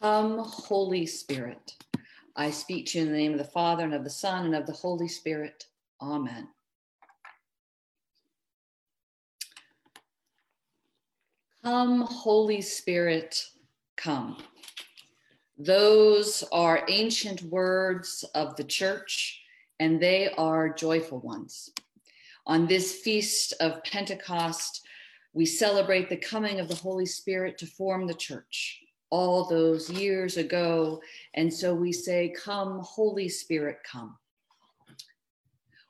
Come, Holy Spirit. I speak to you in the name of the Father and of the Son and of the Holy Spirit. Amen. Come, Holy Spirit, come. Those are ancient words of the church, and they are joyful ones. On this feast of Pentecost, we celebrate the coming of the Holy Spirit to form the church all those years ago. And so we say, Come, Holy Spirit, come.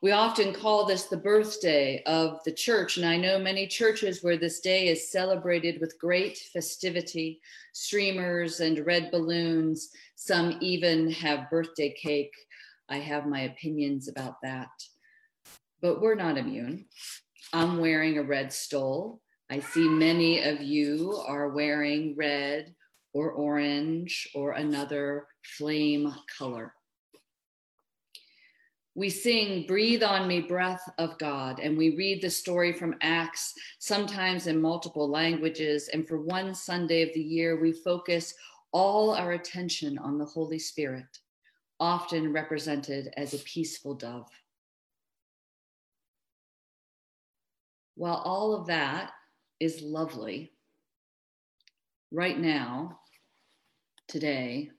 We often call this the birthday of the church, and I know many churches where this day is celebrated with great festivity, streamers and red balloons. Some even have birthday cake. I have my opinions about that. But we're not immune. I'm wearing a red stole. I see many of you are wearing red or orange or another flame color. We sing, Breathe on Me, Breath of God, and we read the story from Acts, sometimes in multiple languages. And for one Sunday of the year, we focus all our attention on the Holy Spirit, often represented as a peaceful dove. While all of that is lovely, right now, today,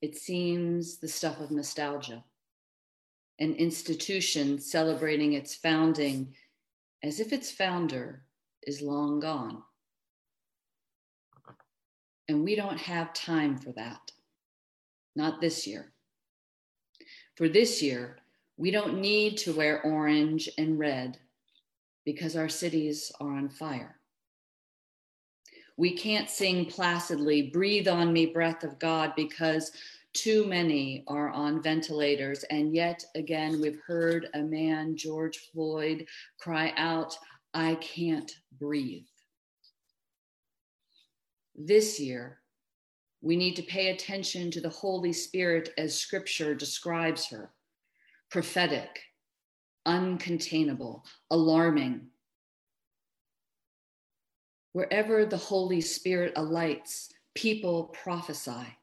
it seems the stuff of nostalgia. An institution celebrating its founding as if its founder is long gone. And we don't have time for that. Not this year. For this year, we don't need to wear orange and red because our cities are on fire. We can't sing placidly, breathe on me, breath of God, because too many are on ventilators. And yet again, we've heard a man, George Floyd, cry out, I can't breathe. This year, we need to pay attention to the Holy Spirit as scripture describes her prophetic, uncontainable, alarming, Wherever the Holy Spirit alights, people prophesy.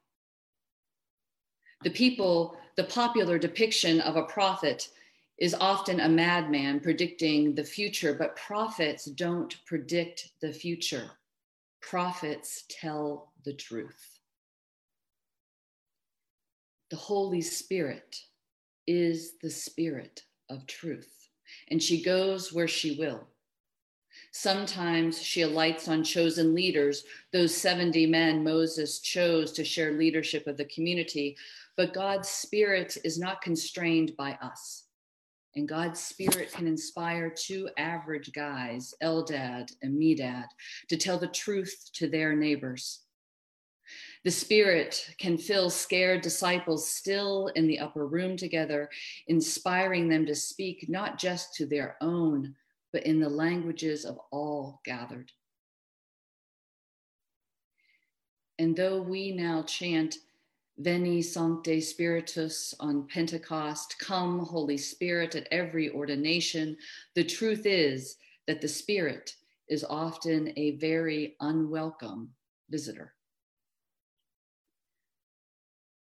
The people, the popular depiction of a prophet is often a madman predicting the future, but prophets don't predict the future. Prophets tell the truth. The Holy Spirit is the Spirit of truth, and she goes where she will. Sometimes she alights on chosen leaders, those 70 men Moses chose to share leadership of the community. But God's spirit is not constrained by us. And God's spirit can inspire two average guys, Eldad and Medad, to tell the truth to their neighbors. The Spirit can fill scared disciples still in the upper room together, inspiring them to speak not just to their own but in the languages of all gathered. And though we now chant Veni Sancte Spiritus on Pentecost, come Holy Spirit at every ordination, the truth is that the Spirit is often a very unwelcome visitor.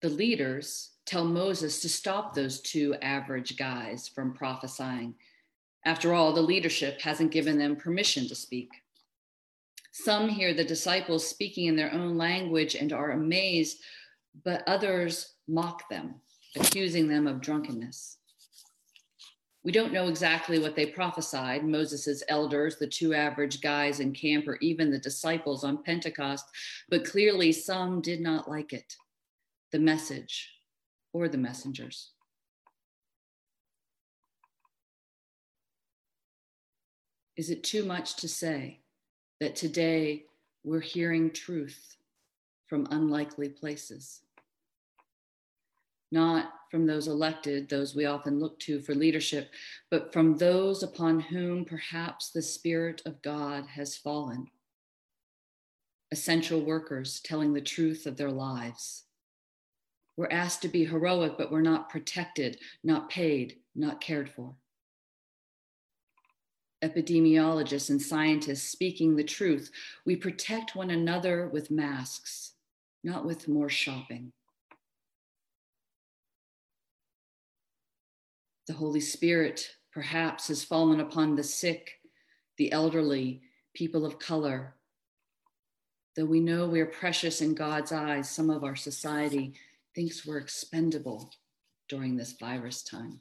The leaders tell Moses to stop those two average guys from prophesying after all, the leadership hasn't given them permission to speak. Some hear the disciples speaking in their own language and are amazed, but others mock them, accusing them of drunkenness. We don't know exactly what they prophesied Moses' elders, the two average guys in camp, or even the disciples on Pentecost, but clearly some did not like it, the message, or the messengers. Is it too much to say that today we're hearing truth from unlikely places? Not from those elected, those we often look to for leadership, but from those upon whom perhaps the Spirit of God has fallen. Essential workers telling the truth of their lives. We're asked to be heroic, but we're not protected, not paid, not cared for epidemiologists and scientists speaking the truth. We protect one another with masks, not with more shopping. The Holy Spirit perhaps has fallen upon the sick, the elderly, people of color. Though we know we're precious in God's eyes, some of our society thinks we're expendable during this virus time.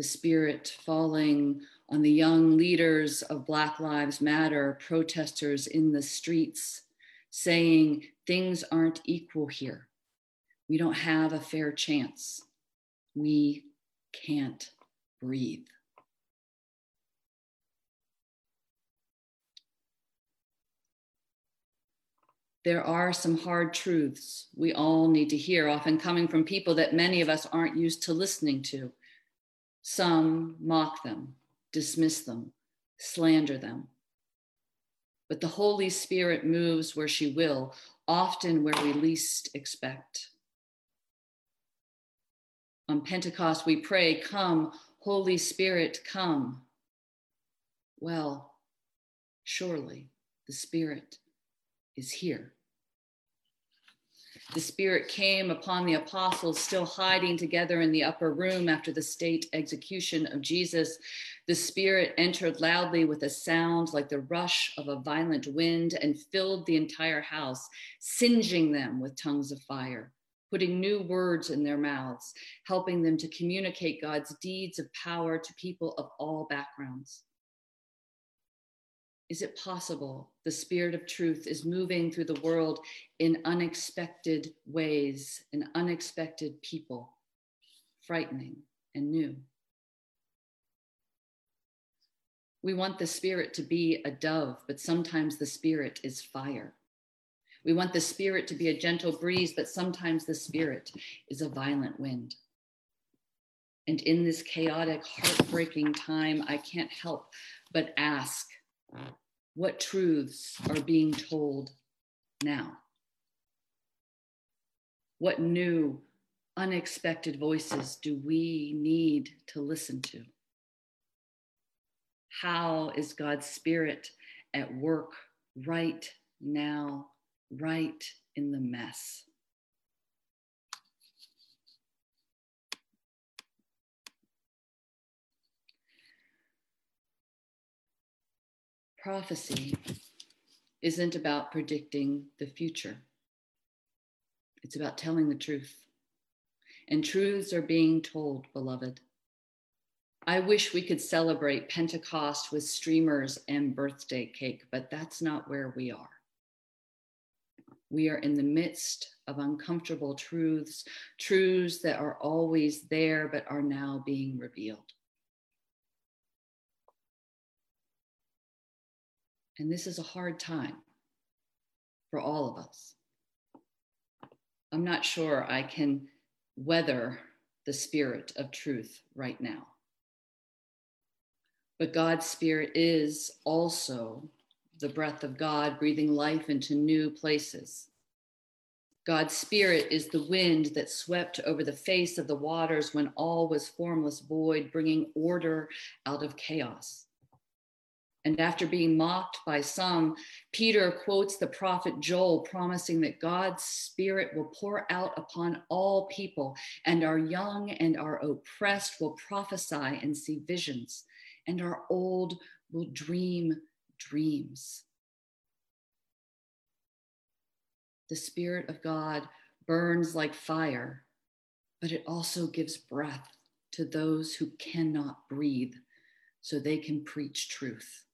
The Spirit falling on the young leaders of Black Lives Matter, protesters in the streets, saying things aren't equal here. We don't have a fair chance. We can't breathe. There are some hard truths we all need to hear, often coming from people that many of us aren't used to listening to. Some mock them, dismiss them, slander them. But the Holy Spirit moves where she will, often where we least expect. On Pentecost, we pray, Come, Holy Spirit, come. Well, surely the Spirit is here. The Spirit came upon the apostles still hiding together in the upper room after the state execution of Jesus. The Spirit entered loudly with a sound like the rush of a violent wind and filled the entire house, singeing them with tongues of fire, putting new words in their mouths, helping them to communicate God's deeds of power to people of all backgrounds. Is it possible the Spirit of truth is moving through the world in unexpected ways, in unexpected people, frightening and new? We want the Spirit to be a dove, but sometimes the Spirit is fire. We want the Spirit to be a gentle breeze, but sometimes the Spirit is a violent wind. And in this chaotic, heartbreaking time, I can't help but ask what truths are being told now? What new, unexpected voices do we need to listen to? How is God's Spirit at work right now, right in the mess? Prophecy isn't about predicting the future, it's about telling the truth. And truths are being told, beloved. I wish we could celebrate Pentecost with streamers and birthday cake, but that's not where we are. We are in the midst of uncomfortable truths, truths that are always there but are now being revealed. And this is a hard time for all of us. I'm not sure I can weather the spirit of truth right now. But God's spirit is also the breath of God breathing life into new places. God's spirit is the wind that swept over the face of the waters when all was formless void, bringing order out of chaos. And after being mocked by some, Peter quotes the prophet Joel, promising that God's Spirit will pour out upon all people, and our young and our oppressed will prophesy and see visions, and our old will dream dreams. The Spirit of God burns like fire, but it also gives breath to those who cannot breathe so they can preach truth.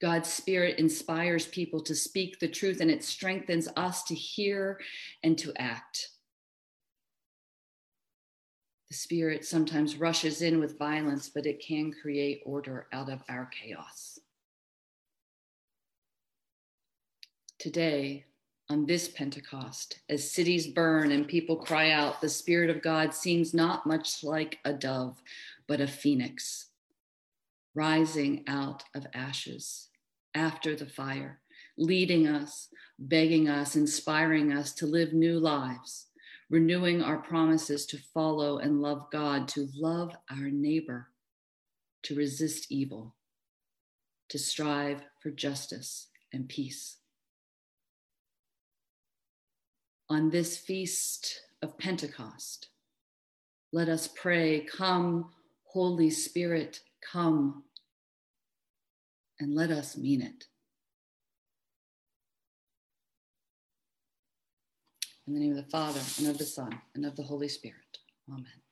God's Spirit inspires people to speak the truth and it strengthens us to hear and to act. The Spirit sometimes rushes in with violence, but it can create order out of our chaos. Today, on this Pentecost, as cities burn and people cry out, the Spirit of God seems not much like a dove, but a phoenix rising out of ashes after the fire, leading us, begging us, inspiring us to live new lives, renewing our promises to follow and love God, to love our neighbor, to resist evil, to strive for justice and peace. On this feast of Pentecost, let us pray, Come, Holy Spirit, come, and let us mean it. In the name of the Father, and of the Son, and of the Holy Spirit. Amen.